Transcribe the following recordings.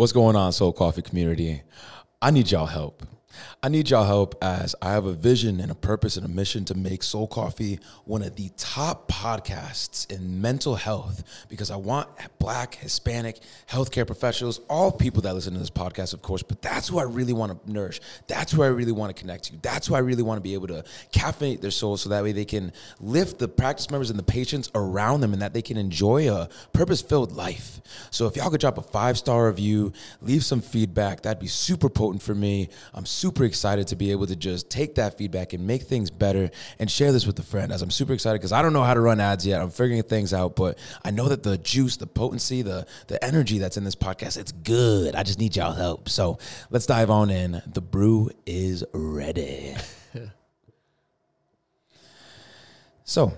What's going on, Soul Coffee community? I need y'all help. I need y'all help as I have a vision and a purpose and a mission to make Soul Coffee one of the top podcasts in mental health because I want black, Hispanic, healthcare professionals, all people that listen to this podcast, of course, but that's who I really want to nourish. That's who I really want to connect to. That's who I really want to be able to caffeinate their souls so that way they can lift the practice members and the patients around them and that they can enjoy a purpose filled life. So if y'all could drop a five star review, leave some feedback, that'd be super potent for me. I'm super excited to be able to just take that feedback and make things better and share this with a friend. As I'm super excited because I don't know how to run ads yet. I'm figuring things out, but I know that the juice, the potency, the the energy that's in this podcast, it's good. I just need y'all help. So let's dive on in. The brew is ready. so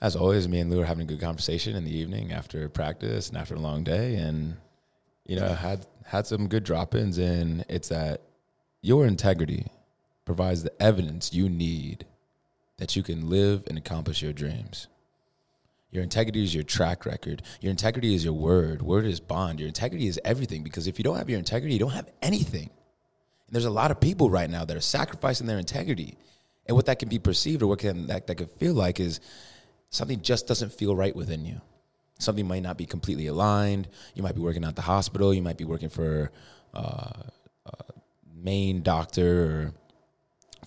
as always, me and Liu are having a good conversation in the evening after practice and after a long day, and you know had had some good drop-ins, and it's that your integrity provides the evidence you need that you can live and accomplish your dreams. Your integrity is your track record. Your integrity is your word. Word is bond. Your integrity is everything because if you don't have your integrity, you don't have anything. And there's a lot of people right now that are sacrificing their integrity. And what that can be perceived or what can that, that can feel like is something just doesn't feel right within you. Something might not be completely aligned. You might be working at the hospital. You might be working for uh, main doctor or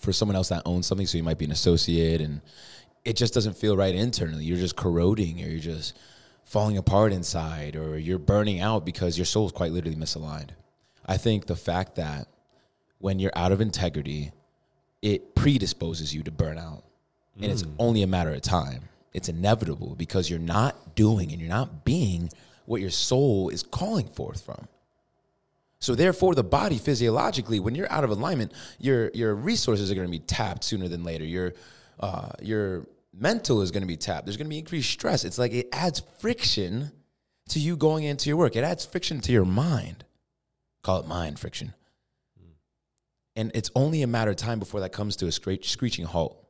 for someone else that owns something. So you might be an associate and it just doesn't feel right internally. You're just corroding or you're just falling apart inside or you're burning out because your soul is quite literally misaligned. I think the fact that when you're out of integrity, it predisposes you to burnout. And mm. it's only a matter of time. It's inevitable because you're not doing and you're not being what your soul is calling forth from. So therefore, the body physiologically, when you're out of alignment, your your resources are going to be tapped sooner than later. Your uh, your mental is going to be tapped. There's going to be increased stress. It's like it adds friction to you going into your work. It adds friction to your mind. Call it mind friction. And it's only a matter of time before that comes to a screeching halt.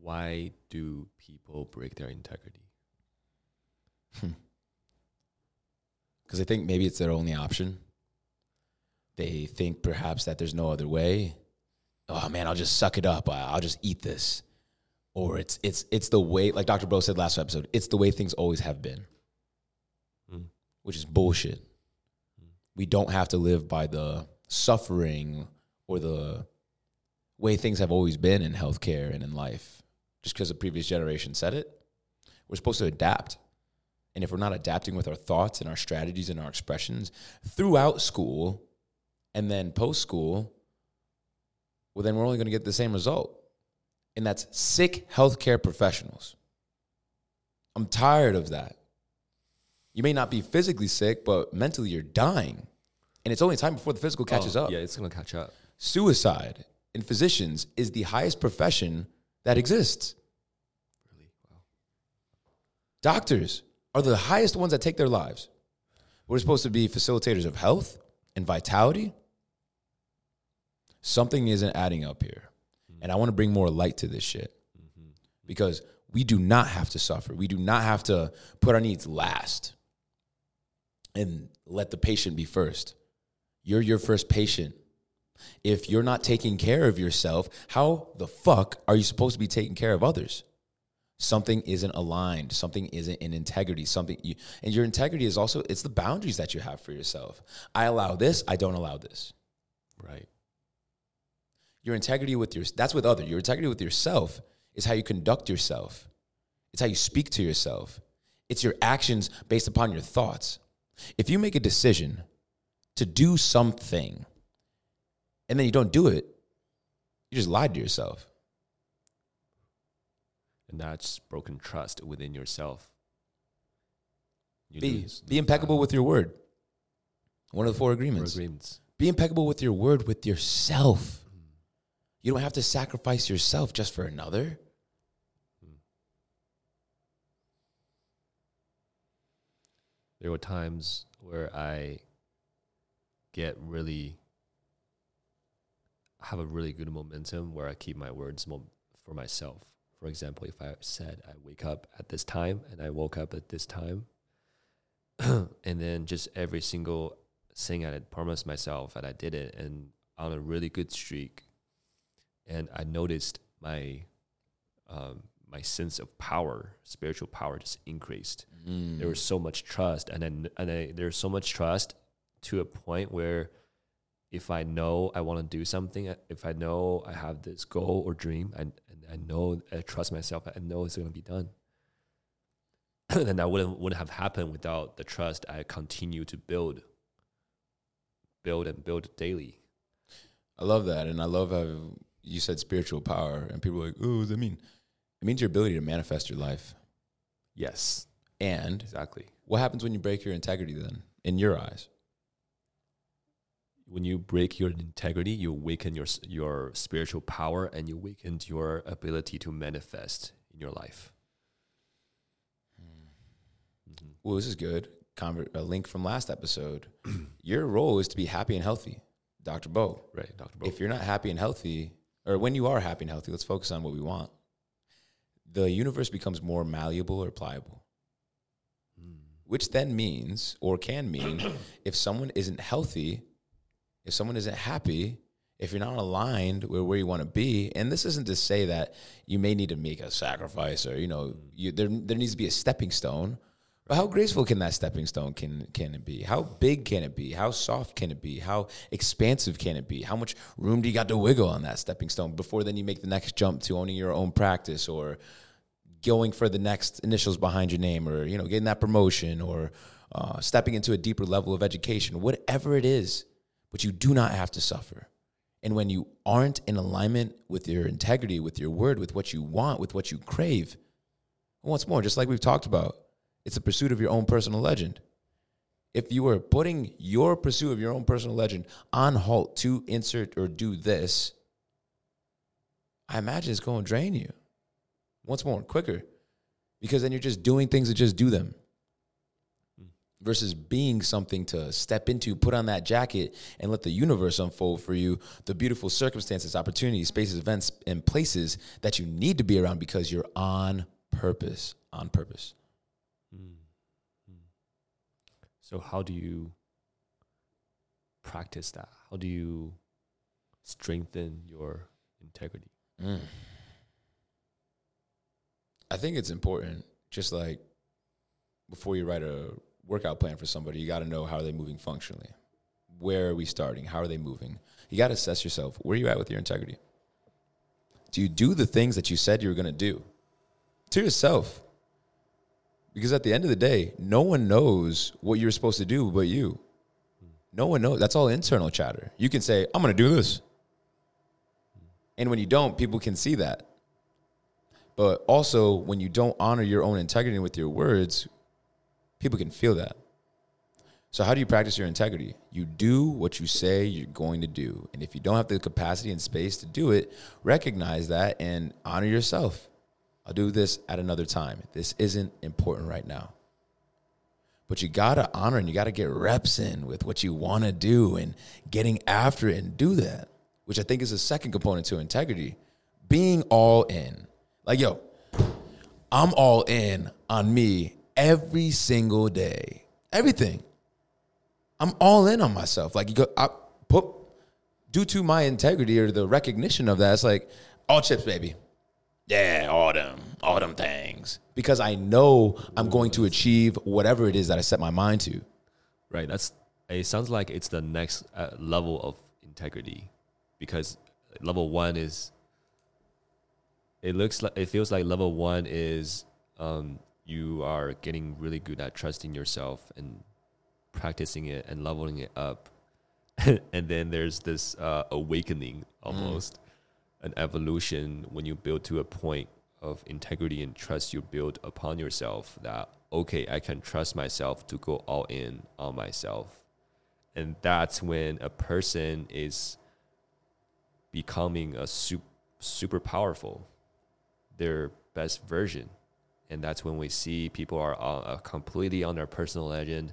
Why do people break their integrity? Hmm because I think maybe it's their only option. They think perhaps that there's no other way. Oh man, I'll just suck it up. I'll just eat this. Or it's it's it's the way, like Dr. Bro said last episode, it's the way things always have been, mm. which is bullshit. Mm. We don't have to live by the suffering or the way things have always been in healthcare and in life. Just because the previous generation said it, we're supposed to adapt. And if we're not adapting with our thoughts and our strategies and our expressions throughout school and then post school, well, then we're only going to get the same result. And that's sick healthcare professionals. I'm tired of that. You may not be physically sick, but mentally you're dying. And it's only time before the physical catches oh, up. Yeah, it's going to catch up. Suicide in physicians is the highest profession that exists. Really? Wow. Doctors, are the highest ones that take their lives. We're supposed to be facilitators of health and vitality. Something isn't adding up here. And I want to bring more light to this shit because we do not have to suffer. We do not have to put our needs last and let the patient be first. You're your first patient. If you're not taking care of yourself, how the fuck are you supposed to be taking care of others? Something isn't aligned something isn't in integrity something you, and your integrity is also it's the boundaries that you have for yourself. I allow this i don't allow this. Right. Your integrity with your that's with other your integrity with yourself is how you conduct yourself. It's how you speak to yourself. It's your actions based upon your thoughts. If you make a decision to do something and then you don't do it you just lied to yourself and that's broken trust within yourself. You be lose, be impeccable with your word. One of the four agreements. Four agreements. Be impeccable with your word with yourself. Mm. You don't have to sacrifice yourself just for another. Mm. There were times where I get really have a really good momentum where I keep my words for myself. For example, if I said I wake up at this time and I woke up at this time, and then just every single thing I had promised myself, and I did it, and on a really good streak. And I noticed my um, my sense of power, spiritual power, just increased. Mm. There was so much trust, and then and I, there's so much trust to a point where if I know I want to do something, if I know I have this goal or dream, and, and I know I trust myself, I know it's going to be done. then that wouldn't wouldn't have happened without the trust I continue to build, build and build daily. I love that, and I love how you said spiritual power, and people are like, "Oh, what does that mean?" It means your ability to manifest your life. Yes, And exactly. what happens when you break your integrity? Then, in your eyes, When you break your integrity, you weaken your your spiritual power, and you weaken your ability to manifest in your life. Mhm. well, this is good. Conver- a link from last episode. your role is to be happy and healthy, Doctor Bo. Right, Doctor Bo. If you're not happy and healthy, or when you are happy and healthy, let's focus on what we want. The universe becomes more malleable or pliable. Mm. which then means or can mean if someone isn't healthy, if someone isn't happy, if you're not aligned with where you want to be, and this isn't to say that you may need to make a sacrifice or you know you, there there needs to be a stepping stone. But how graceful can that stepping stone can can it be? How big can it be? How soft can it be? How expansive can it be? How much room do you got to wiggle on that stepping stone before then you make the next jump to owning your own practice or going for the next initials behind your name or you know getting that promotion or uh, stepping into a deeper level of education whatever it is but you do not have to suffer. And when you aren't in alignment with your integrity with your word with what you want with what you crave once more just like we've talked about it's a pursuit of your own personal legend. If you were putting your pursuit of your own personal legend on halt to insert or do this i imagine it's going to drain you. Once more, quicker, because then you're just doing things to just do them versus being something to step into, put on that jacket, and let the universe unfold for you the beautiful circumstances, opportunities, spaces, events, and places that you need to be around because you're on purpose. On purpose. Mm. Mm. So how do you practice that? How do you strengthen your integrity? Mm. I think it's important, just like before you write a workout plan for somebody, you got to know how are they moving functionally. Where are we starting? How are they moving? You got to assess yourself. Where are you at with your integrity? Do you do the things that you said you were going to do to yourself? Because at the end of the day, no one knows what you're supposed to do but you. No one knows. That's all internal chatter. You can say, I'm going to do this. And when you don't, people can see that. But also, when you don't honor your own integrity with your words, people can feel that. So, how do you practice your integrity? You do what you say you're going to do. And if you don't have the capacity and space to do it, recognize that and honor yourself. I'll do this at another time. This isn't important right now. But you got to honor and you got to get reps in with what you want to do and getting after it and do that, which I think is a second component to integrity being all in. Like, yo, I'm all in on me every single day. Everything. I'm all in on myself. Like you go, I put due to my integrity or the recognition of that, it's like all chips, baby. Yeah, all them, all them things. Because I know I'm going to achieve whatever it is that I set my mind to. Right. That's it. Sounds like it's the next uh, level of integrity, because level one is. It looks like it feels like level one is um, you are getting really good at trusting yourself and practicing it and leveling it up, and then there's this uh, awakening almost, an evolution when you build to a point of integrity and trust you build upon yourself that okay i can trust myself to go all in on myself. And that's when a person is becoming a super, super powerful their best version and that's when we see people are uh, completely on their personal legend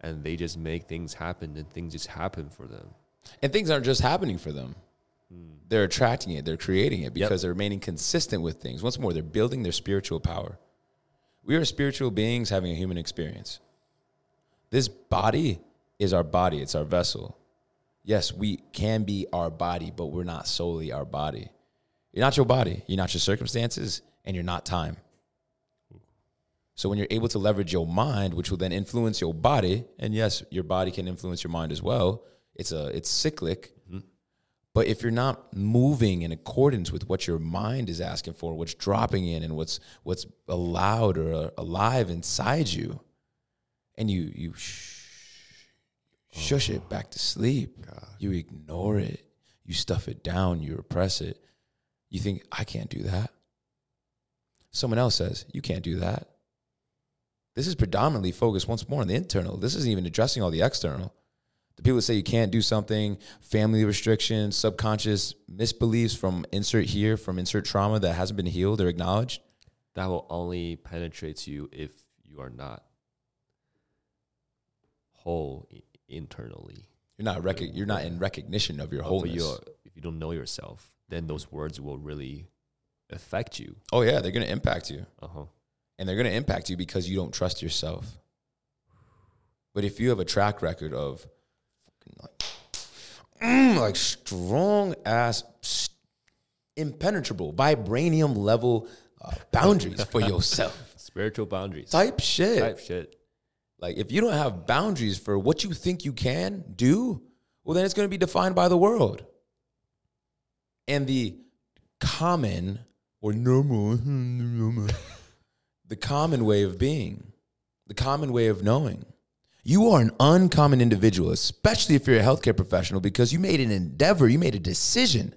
and they just make things happen and things just happen for them And things aren't just happening for them. They're attracting it, they're creating it because Yep. they're remaining consistent with things. Once more, they're building their spiritual power. We are spiritual beings having a human experience. this body is our body, it's our vessel. Yes, we can be our body, but we're not solely our body. You're not your body, you're not your circumstances, and you're not time. So when you're able to leverage your mind, which will then influence your body, and yes, your body can influence your mind as well. It's a it's cyclic. Mm-hmm. But if you're not moving in accordance with what your mind is asking for, what's dropping in, and what's what's allowed or alive inside you, and you you sh- shush it back to sleep, you ignore it, you stuff it down, you repress it, you think I can't do that. Someone else says you can't do that. This is predominantly focused once more on the internal. This isn't even addressing all the external. The people that say you can't do something, family restrictions, subconscious misbeliefs from insert here, from insert trauma that hasn't been healed or acknowledged. That will only penetrate you if you are not whole internally. You're not rec- you're not in recognition of your wholeness. your- if you don't know yourself, then those words will really affect you. oh yeah, they're gonna impact you, Uh huh. And they're gonna impact you because you don't trust yourself. But if you have a track record of like, mm, like strong ass, impenetrable, vibranium level uh, boundaries for yourself, Spiritual boundaries. type shit. Type shit. Like if you don't have boundaries for what you think you can do, well then it's going to be defined by the world. And the common or normal the common way of being, the common way of knowing. You are an uncommon individual, especially if you're a healthcare professional because you made an endeavor, you made a decision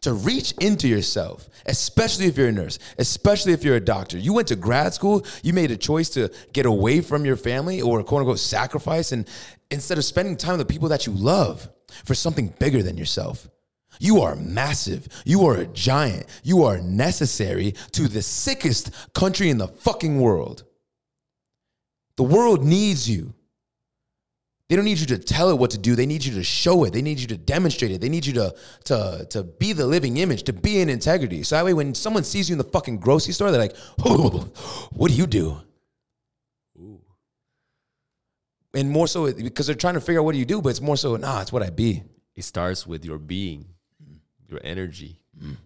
to reach into yourself, especially if you're a nurse, especially if you're a doctor. You went to grad school, you made a choice to get away from your family or quote unquote sacrifice, and instead of spending time with the people that you love for something bigger than yourself. You are massive. You are a giant. You are necessary to the sickest country in the fucking world. The world needs you. They don't need you to tell it what to do. They need you to show it. They need you to demonstrate it. They need you to, to, to be the living image, to be in integrity. So that way, when someone sees you in the fucking grocery store, they're like, oh, what do you do? Ooh. And more so because they're trying to figure out what do you do, but it's more so, nah, it's what I be. It starts with your being, your energy. Mm.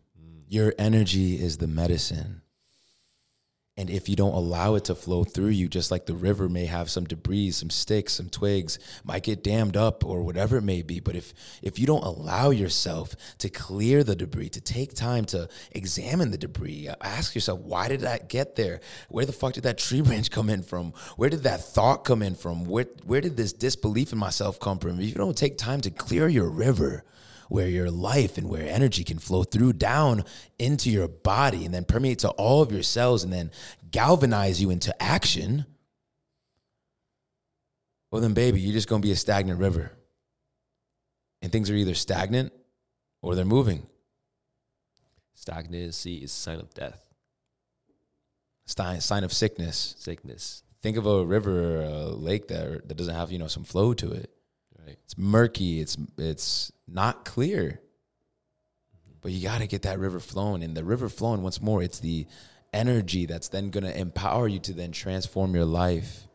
Your energy is the medicine. And if you don't allow it to flow through you, just like the river may have some debris, some sticks, some twigs, might get dammed up or whatever it may be. But if if you don't allow yourself to clear the debris, to take time to examine the debris, uh, ask yourself, why did that get there? Where the fuck did that tree branch come in from? Where did that thought come in from? Where where did this disbelief in myself come from? If you don't take time to clear your river, where your life and where energy can flow through down into your body and then permeate to all of your cells and then galvanize you into action, well, then, baby, you're just going to be a stagnant river. And things are either stagnant or they're moving. Stagnancy is sign of death, Sign, sign of sickness. sickness. Think of a river or a lake that, that doesn't have, you know, some flow to it. Right. It's murky. It's it's not clear. But you got to get that river flowing, and the river flowing once more. It's the energy that's then going to empower you to then transform your life.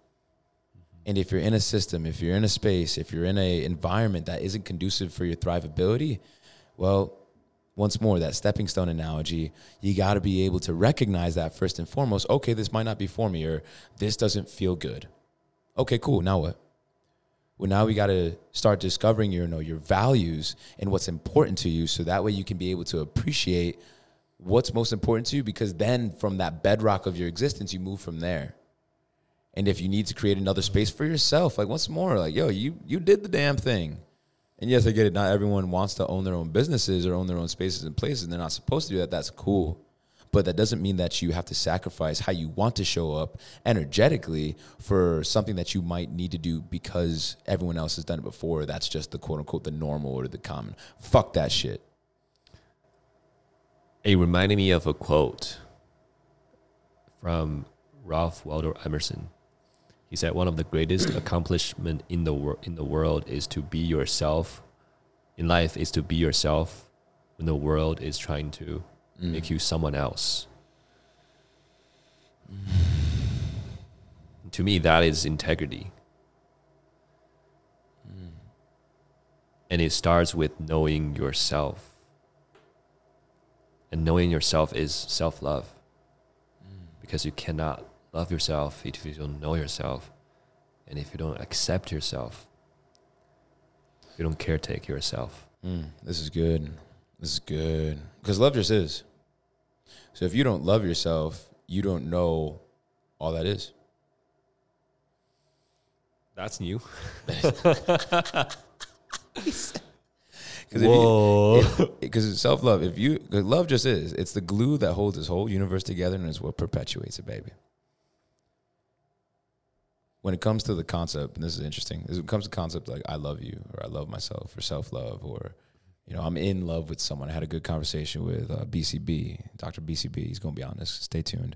And if you're in a system, if you're in a space, if you're in an environment that isn't conducive for your thrivability, well, once more that stepping stone analogy, you got to be able to recognize that first and foremost. Okay, this might not be for me, or this doesn't feel good. Okay, cool. Now what? Well, now we got to start discovering your, you know, your values and what's important to you, so that way you can be able to appreciate what's most important to you. Because then, from that bedrock of your existence, you move from there. And if you need to create another space for yourself, like once more, like yo, you you did the damn thing. And yes, I get it. Not everyone wants to own their own businesses or own their own spaces and places, and they're not supposed to do that. That's cool. But that doesn't mean that you have to sacrifice how you want to show up energetically for something that you might need to do because everyone else has done it before. That's just the quote unquote the normal or the common. Fuck that shit. It reminded me of a quote from Ralph Waldo Emerson. He said, "One of the greatest accomplishment in the in the world is to be yourself. In life, is to be yourself when the world is trying to mm. make you someone else. Mm. To me, that is integrity. Mm. And it starts with knowing yourself. And knowing yourself is self love. Mm. Because you cannot love yourself if you don't know yourself. And if you don't accept yourself, you don't caretake yourself. Mm, this is good. This is good. Because love just is. So if you don't love yourself, you don't know all that is. That's new. Because because self love, if you love just is, it's the glue that holds this whole universe together, and it's what perpetuates it, baby. When it comes to the concept, and this is interesting, when it comes to concept like I love you, or I love myself, or self love, or you know, I'm in love with someone. I had a good conversation with uh, BCB, Dr. BCB. He's going to be honest. Stay tuned.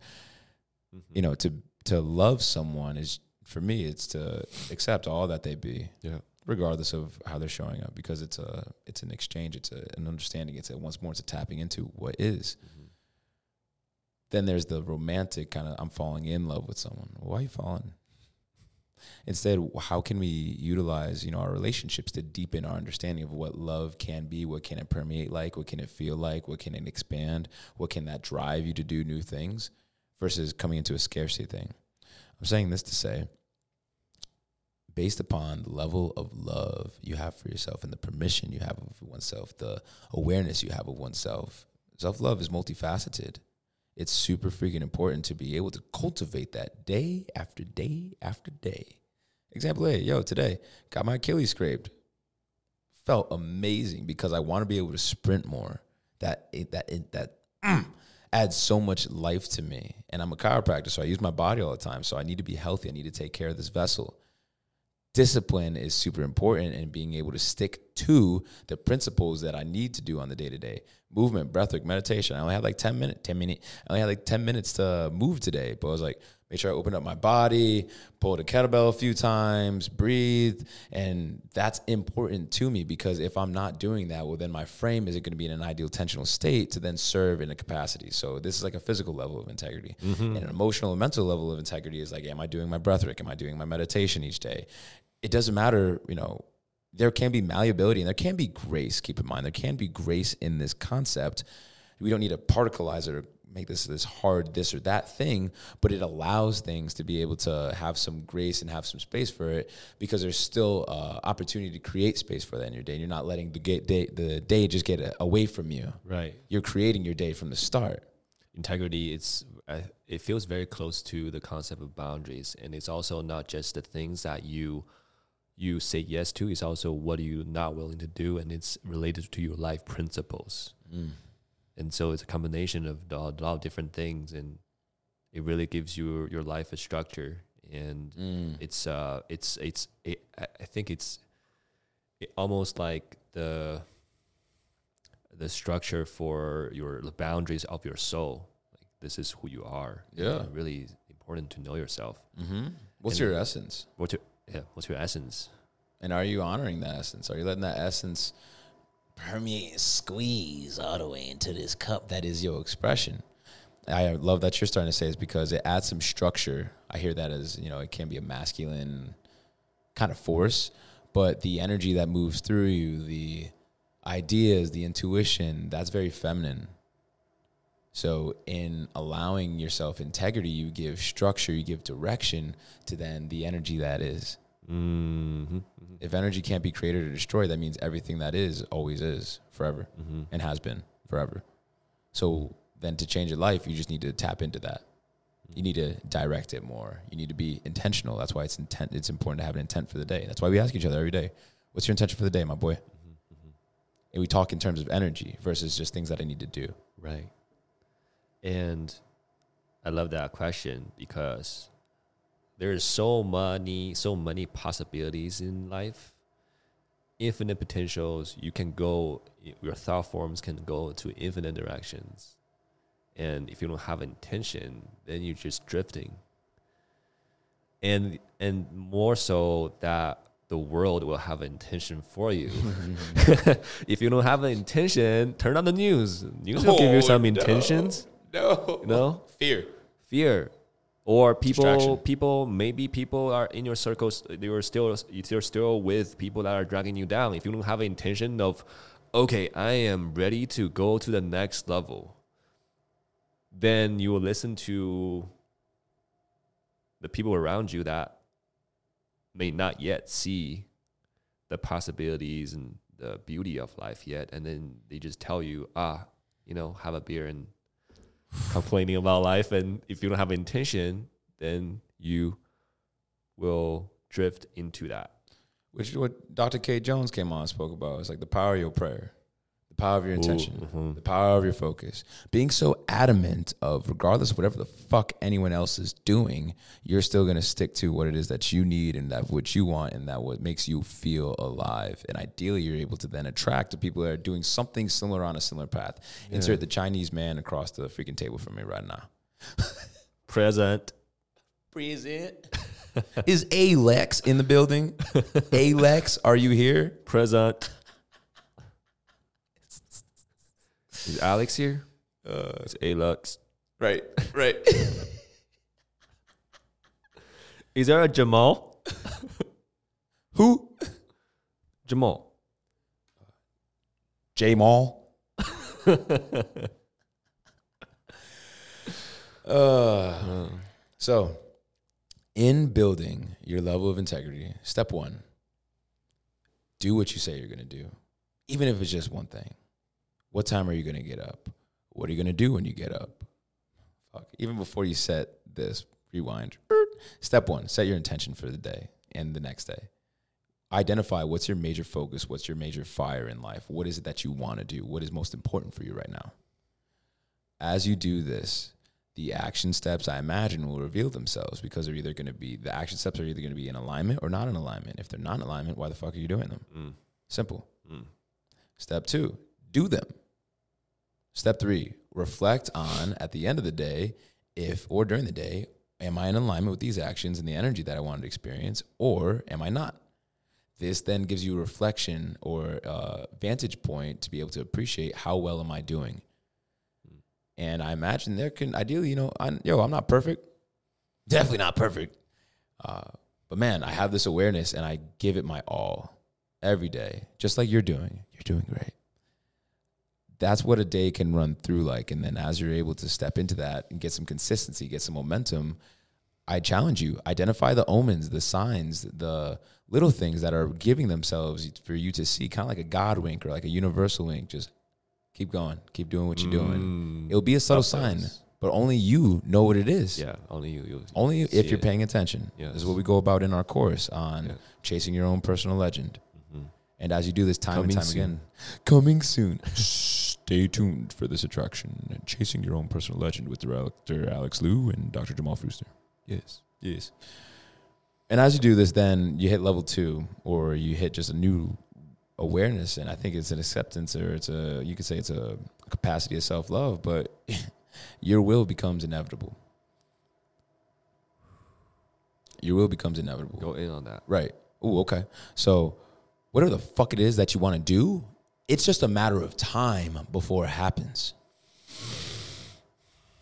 Mm-hmm. You know, to to love someone is for me, it's to accept all that they be yeah. regardless of how they're showing up because it's a it's an exchange it's a, an understanding it's a once more it's a tapping into what is. Mm-hmm. then there's the romantic kind of i'm falling in love with someone why are you falling instead how can we utilize you know our relationships to deepen our understanding of what love can be what can it permeate like what can it feel like what can it expand what can that drive you to do new things versus coming into a scarcity thing i'm saying this to say based upon the level of love you have for yourself and the permission you have of oneself, the awareness you have of oneself. Self love is multifaceted. It's super freaking important to be able to cultivate that day after day after day. Example A, yo, today got my Achilles scraped. Felt amazing because I want to be able to sprint more. That that that mm, adds so much life to me. And I'm a chiropractor, so I use my body all the time. So I need to be healthy. I need to take care of this vessel discipline is super important and being able to stick to the principles that I need to do on the day to day movement, breathwork, meditation. I only had like 10 minutes, 10 minutes. I only had like 10 minutes to move today, but I was like, make sure I open up my body, pull the kettlebell a few times, breathe. And that's important to me because if I'm not doing that, well, then my frame isn't going to be in an ideal tensional state to then serve in a capacity. So this is like a physical level of integrity. Mm-hmm. And an emotional and mental level of integrity is like, am I doing my breathwork? Am I doing my meditation each day? It doesn't matter, you know, there can be malleability and there can be grace. Keep in mind, there can be grace in this concept. We don't need a particleizer to make this this hard this or that thing, but it allows things to be able to have some grace and have some space for it because there's still uh, opportunity to create space for that in your day. And you're not letting the day, the day just get away from you. Right. You're creating your day from the start. Integrity, it's uh, it feels very close to the concept of boundaries, and it's also not just the things that you you say yes to. is also what you're you not willing to do, and it's related to your life principles. Mm. And so it's a combination of a lot of different things, and it really gives you your life a structure. And Mm. it's uh, it's it's it, I I think it's it almost like the the structure for your the boundaries of your soul. Like this is who you are. Yeah. Really important to know yourself. Mm-hmm. What's And- your essence? What's your yeah? What's your essence? And are you honoring that essence? Are you letting that essence permeate and squeeze all the way into this cup that is your expression? I love that you're starting to say is because it adds some structure. I hear that as, you know, it can be a masculine kind of force, but the energy that moves through you, the ideas, the intuition, that's very feminine. So, in allowing yourself integrity, you give structure, you give direction to then the energy that is. Mm-hmm. If energy can't be created or destroyed, that means everything that is always is forever Mm-hmm. and has been forever. So then to change your life, you just need to tap into that. You need to direct it more. You need to be intentional. That's why it's intent. It's important to have an intent for the day. That's why we ask each other every day, "What's your intention for the day, my boy?" And we talk in terms of energy versus just things that I need to do. Right. And I love that question because there's so many so many possibilities in life. Infinite potentials. You can go your thought forms can go to infinite directions. And if you don't have intention, then you're just drifting. And and more so that the world will have intention for you. if you don't have an intention, turn on the news. News will give you Oh, some intentions. No, No. know? fear. Fear. Or people people maybe people are in your circles you're still you're still with people that are dragging you down. If you don't have an intention of okay i am ready to go to the next level then you will listen to the people around you that may not yet see the possibilities and the beauty of life yet. And then they just tell you ah you know have a beer and complaining about life and if you don't have intention then you will drift into that Which is what Dr. K. Jones came on and spoke about. It's like the power of your prayer, power of your intention, mhm. the power of your focus. Being so adamant of, regardless of whatever the fuck anyone else is doing, you're still gonna stick to what it is that you need and that what you want and that what makes you feel alive. And ideally, you're able to then attract the people that are doing something similar on a similar path. Insert the Chinese man across the freaking table from me right now. present Present. is Alex in the building? Alex, are you here? present is alex here Uh, it's alux right, right. is there a jamal Who? jamal J Mall. uh, so, in building your level of integrity, step one, do what you say you're going to do, even if it's just one thing. What time are you going to get up? What are you going to do when you get up? Fuck. Even before you set this, rewind. Step one, set your intention for the day and the next day. Identify what's your major focus, what's your major fire in life, what is it that you want to do, what is most important for you right now. As you do this, the action steps I imagine will reveal themselves because they're either going to be the action steps are either going to be in alignment or not in alignment. If they're not in alignment, why the fuck are you doing them? Mm, Simple. mm. Step two, do them. Step three, reflect on at the end of the day, if or during the day, am I in alignment with these actions and the energy that I wanted to experience, or am I not? This then gives you a reflection or vantage point to be able to appreciate how well am I doing. And I imagine there can ideally, you know, I'm, yo, I'm not perfect, definitely not perfect, uh, but man, I have this awareness and I give it my all every day, just like you're doing. You're doing great. That's what a day can run through like. And then as you're able to step into that and get some consistency, get some momentum, I challenge you identify the omens, the signs, the little things that are giving themselves for you to see, kind of like a God wink or like a universal wink. Just keep going, keep doing what you're doing. Mm. It'll be a subtle sign, those. but only you know what it is. yeah only you, you Only if you're it. paying attention. Yes. This is what we go about in our course on Yeah. chasing your own personal legend. And as you do this time Coming and time soon. again, coming soon. Stay tuned for this attraction and chasing your own personal legend with director Alex Liu and Dr. Jamal Fuster. yes Yes. And as you do this, then you hit level two, or you hit just a new awareness, and I think it's an acceptance, or it's a you could say it's a capacity of self love, but your will becomes inevitable. Your will becomes inevitable. go in on that Right. Oh, okay. So, whatever the fuck it is that you want to do, it's just a matter of time before it happens.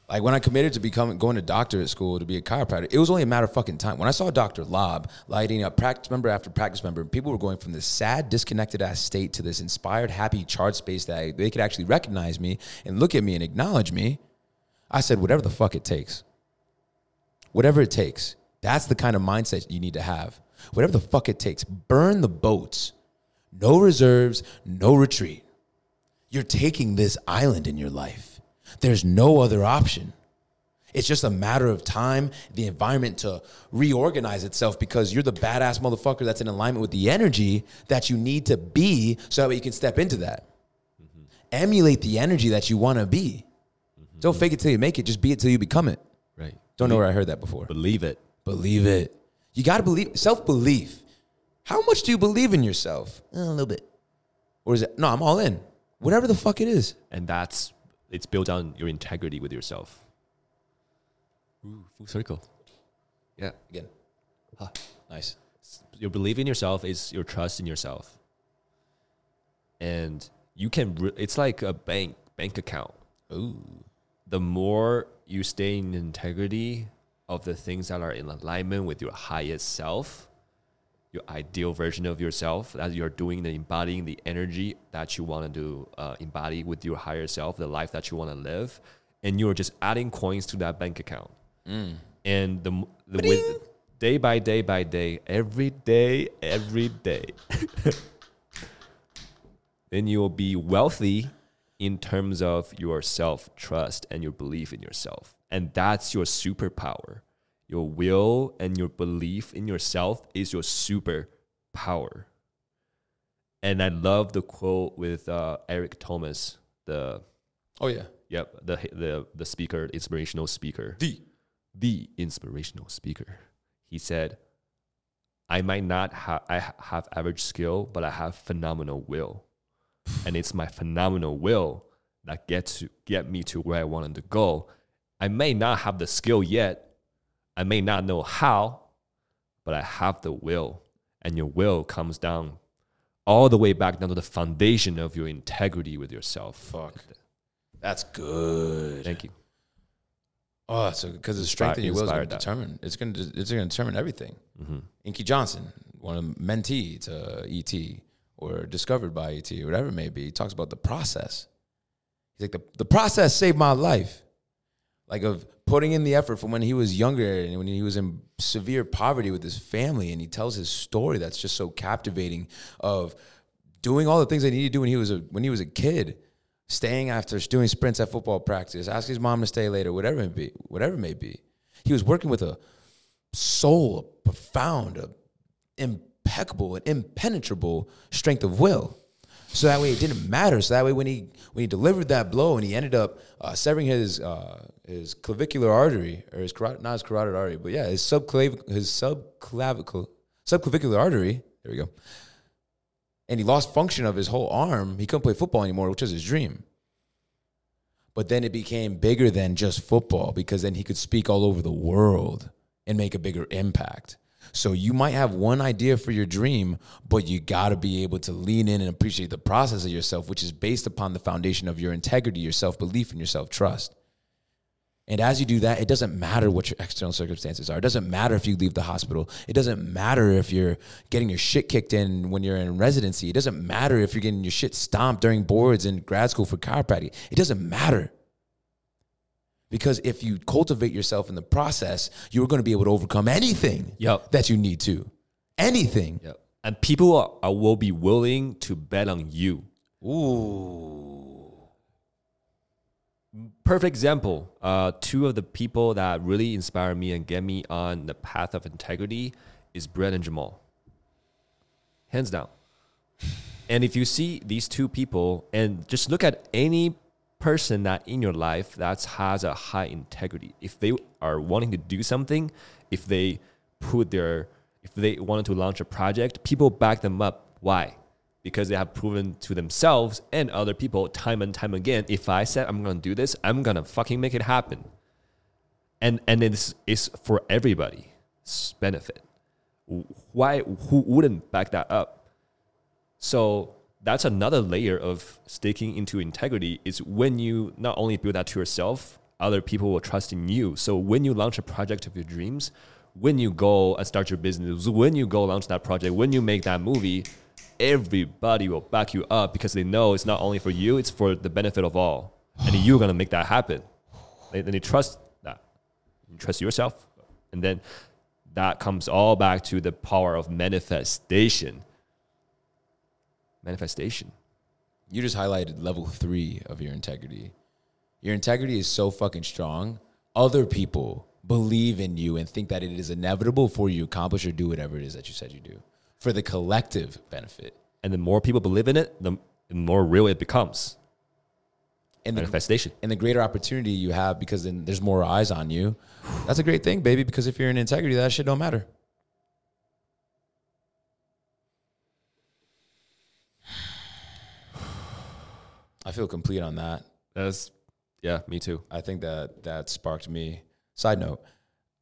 Like when I committed to becoming going to doctorate school to be a chiropractor, it was only a matter of fucking time. When I saw Dr. Lob lighting up practice member after practice member, people were going from this sad, disconnected ass state to this inspired, happy chart space that they could actually recognize me and look at me and acknowledge me. I said, whatever the fuck it takes whatever it takes. That's the kind of mindset you need to have. Whatever the fuck it takes, burn the boats. No reserves, no retreat. You're taking this island in your life. There's no other option. It's just a matter of time, the environment to reorganize itself because you're the badass motherfucker that's in alignment with the energy that you need to be so that you can step into that. Mm-hmm. Emulate the energy that you want to be. Mm-hmm. Don't fake it till you make it, just be it till you become it. right Don't know where I heard that before. believe it Believe it. You got to believe self belief. How much do you believe in yourself? "Eh, a little bit. Or is it, no, I'm all in. Whatever the fuck it is. and that's it's built on your integrity with yourself Ooh, full circle yeah Again. Huh. Nice. your belief in yourself is your trust in yourself and you can re- it's like a bank bank account Ooh. the more you stay in integrity of the things that are in alignment with your highest self, your ideal version of yourself, that you're doing the embodying the energy that you want to do, uh, embody with your higher self, the life that you want to live, and you're just adding coins to that bank account. And the, the with day by day by day, every day, every day, then you will be wealthy in terms of your self trust and your belief in yourself. And that's your superpower. Your will and your belief in yourself is your superpower. And I love the quote with uh, Eric Thomas, the Oh yeah. yep, the the the speaker, inspirational speaker The the inspirational speaker. He said, "I might not have I ha- have average skill, but I have phenomenal will, and it's my phenomenal will that gets to get me to where I wanted to go. I may not have the skill yet, I may not know how, but I have the will, and your will comes down." All the way back down to the foundation of your integrity with yourself. Fuck. That's good. Thank you. Oh, so because the strength in Inspired- your will is going to determine. It's going to it's going to determine everything. hmm Inky Johnson, one of the mentee to ET or discovered by ET or whatever it may be, he talks about the process. He's like the the process saved my life. Like of putting in the effort from when he was younger and when he was in severe poverty with his family, and he tells his story that's just so captivating of doing all the things that he needed to do when he was a when he was a kid, staying after doing sprints at football practice, asking his mom to stay later, whatever it be, whatever it may be. He was working with a soul, a profound, a impeccable, and impenetrable strength of will. So that way it didn't matter. So that way when he when he delivered that blow and he ended up uh, severing his uh, his clavicular artery or his carotid, not his carotid artery, but yeah, his subclav his subclavicle subclavicular artery. There we go. And he lost function of his whole arm. He couldn't play football anymore, which was his dream. But then it became bigger than just football because then he could speak all over the world and make a bigger impact. So you might have one idea for your dream, but you got to be able to lean in and appreciate the process of yourself, which is based upon the foundation of your integrity, your self belief, and your self trust. And as you do that, it doesn't matter what your external circumstances are. It doesn't matter if you leave the hospital. It doesn't matter if you're getting your shit kicked in when you're in residency. It doesn't matter if you're getting your shit stomped during boards in grad school for chiropractic. It doesn't matter. Because if you cultivate yourself in the process, you're going to be able to overcome anything Yep. that you need to. Anything. Yep. And people are, are, will be willing to bet on you. Ooh. Perfect example. Uh, two of the people that really inspire me and get me on the path of integrity is Brett and Jamal. Hands down. And if you see these two people, and just look at any person that in your life that has a high integrity, if they are wanting to do something, if they put their, if they wanted to launch a project, people back them up. Why? Because they have proven to themselves and other people time and time again, if I said I'm gonna do this, I'm gonna fucking make it happen. And and it's it's for everybody's benefit. Why who wouldn't back that up? So that's another layer of sticking into integrity is when you not only build that to yourself, other people will trust in you. So when you launch a project of your dreams, when you go and start your business, when you go launch that project, when you make that movie, everybody will back you up because they know it's not only for you, it's for the benefit of all. And you're gonna make that happen. Then they trust that. You trust yourself. And then that comes all back to the power of manifestation. Manifestation. You just highlighted level three of your integrity. Your integrity is so fucking strong. Other people believe in you and think that it is inevitable for you to accomplish or do whatever it is that you said you do for the collective benefit. And the more people believe in it, the more real it becomes. And the, Manifestation. and the greater opportunity you have because then there's more eyes on you. That's a great thing, baby, because if you're in integrity, that shit don't matter. I feel complete on that. That's yeah, me too. I think that that sparked me. Side note,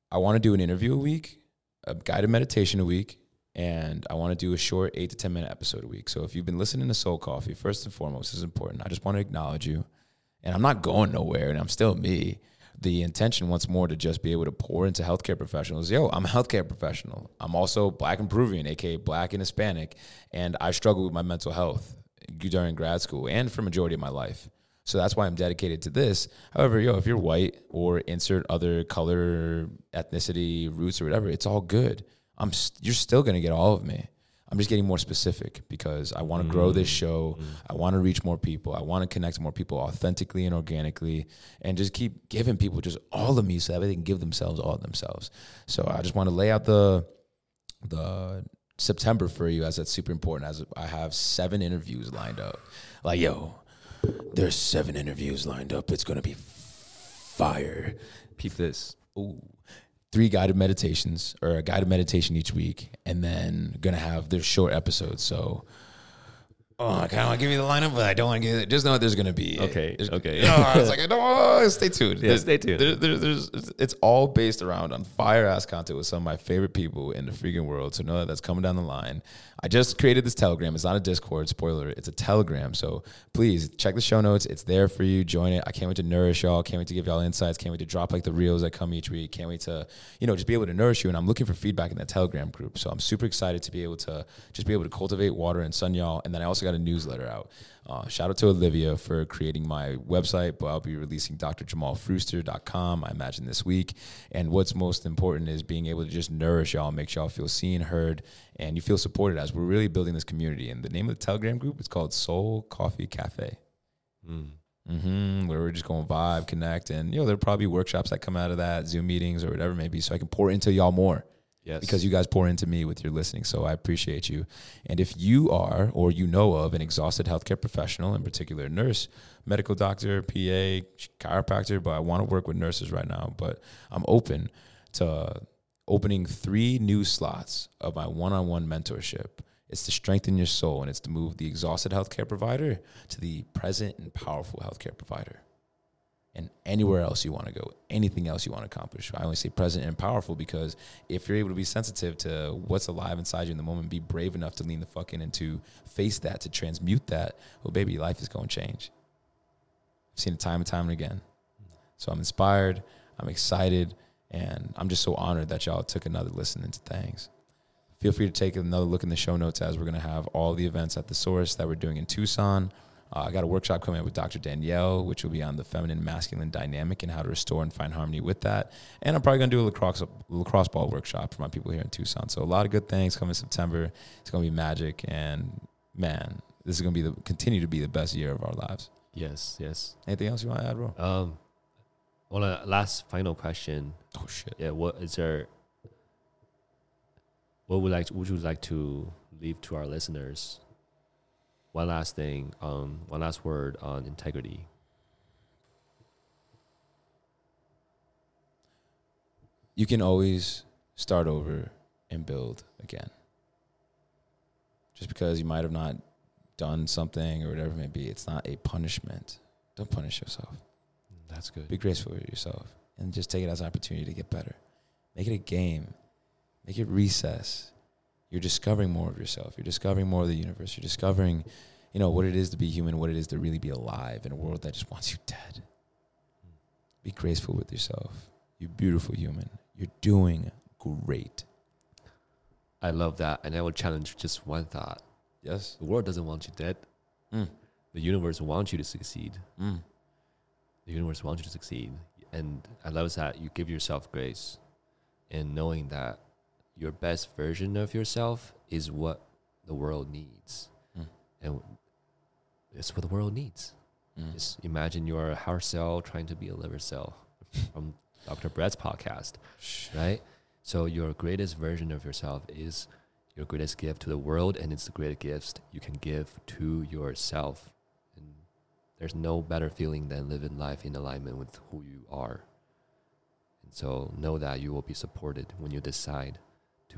I want to do an interview a week, a guided meditation a week, and I want to do a short eight to 10 minute episode a week. So if you've been listening to Soul Coffee, first and foremost, this is important. I just want to acknowledge you. And I'm not going nowhere and I'm still me. the intention once more to just be able to pour into healthcare professionals. Yo, I'm a healthcare professional. I'm also black and Peruvian, aka black and Hispanic, and I struggle with my mental health during grad school and for majority of my life. So that's why I'm dedicated to this. However, yo, if you're white or insert other color, ethnicity, roots, or whatever, it's all good. I'm st- you're still gonna get all of me. I'm just getting more specific because I want to grow this mm. show. I want to reach more people. I want to connect more people authentically and organically and just keep giving people just all of me so that they can give themselves all of themselves. So I just want to lay out the the September for you as that's super important as I have seven interviews lined up. Like, yo, there's seven interviews lined up. It's gonna be fire. Peep this. Ooh. Three guided meditations or a guided meditation each week, and then gonna have their short episodes. So, oh, I kind of want to give you the lineup, but I don't want to give it. Just know what there's gonna be. Okay, There's- okay. No, I was like, I don't. Oh, stay tuned. Yeah, There's- stay tuned. there- there- there's, it's all based around on fire ass content with some of my favorite people in the freaking world. So know that that's coming down the line. I just created this Telegram. It's not a Discord. Spoiler. It's a Telegram. So please check the show notes. It's there for you. Join it. I can't wait to nourish y'all. Can't wait to give y'all insights. Can't wait to drop like the reels that come each week. Can't wait to you know just be able to nourish you. And I'm looking for feedback in that Telegram group. So I'm super excited to be able to just be able to cultivate water and sun y'all. And then I also got a newsletter out. Uh, shout out to Olivia for creating my website, but I'll be releasing drjamalfrooster.com, I imagine, this week. And what's most important is being able to just nourish y'all, make sure y'all feel seen, heard, and you feel supported as we're really building this community. And the name of the Telegram group is called Soul Coffee Cafe. Mm. hmm where we're just going vibe, connect, and you know there'll probably be workshops that come out of that, Zoom meetings or whatever maybe, so I can pour into y'all more Yes. because you guys pour into me with your listening. So I appreciate you. And if you are or you know of an exhausted healthcare professional, in particular a nurse, medical doctor, PA, chiropractor, but I want to work with nurses right now, but I'm open to opening three new slots of my one-on-one mentorship. It's to strengthen your soul and it's to move the exhausted healthcare provider to the present and powerful healthcare provider and anywhere else you want to go, anything else you want to accomplish. I only say present and powerful because if you're able to be sensitive to what's alive inside you in the moment, be brave enough to lean the fuck in and to face that, to transmute that, well, baby, life is going to change. I've seen it time and time and again. So I'm inspired, I'm excited, and I'm just so honored that y'all took another listen into things. Feel free to take another look in the show notes as we're going to have all the events at the source that we're doing in Tucson. Uh, I got a workshop coming up with Dr. Danielle, which will be on the feminine masculine dynamic and how to restore and find harmony with that. And I'm probably going to do a lacrosse, lacrosse ball workshop for my people here in Tucson. So a lot of good things coming September. It's going to be magic. And man, this is going to be the continue to be the best year of our lives. yes, yes. Anything else you want to add, bro? Um, well, uh, last final question. Oh, shit. Yeah, what is there? What would like would you like to leave to our listeners? One last thing, um, one last word on integrity. You can always start over and build again. Just because you might have not done something or whatever it may be, it's not a punishment. Don't punish yourself. That's good. Be graceful with yourself and just take it as an opportunity to get better. Make it a game. Make it recess. You're discovering more of yourself. You're discovering more of the universe. You're discovering, you know, what it is to be human, what it is to really be alive in a world that just wants you dead. Be graceful with yourself. You beautiful human. You're doing great. I love that, and I will challenge just one thought: Yes. the world doesn't want you dead. Mm. The universe wants you to succeed. Mm. The universe wants you to succeed, and I love that you give yourself grace, and knowing that your best version of yourself is what the world needs, Mm. and it's what the world needs. Mm. Just imagine you're a heart cell trying to be a liver cell from Dr. Brett's podcast, right? So your greatest version of yourself is your greatest gift to the world, and it's the greatest gift you can give to yourself. And there's no better feeling than living life in alignment with who you are. And so know that you will be supported when you decide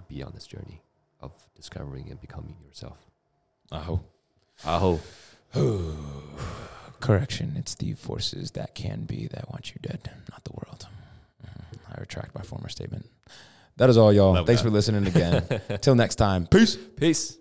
to be on this journey of discovering and becoming yourself. I hope. Aho. Correction. It's the forces that can be that want you dead, not the world. Mhm. I retract my former statement. That is all, y'all. Love Thanks that. for listening again. Till next time. Peace. Peace.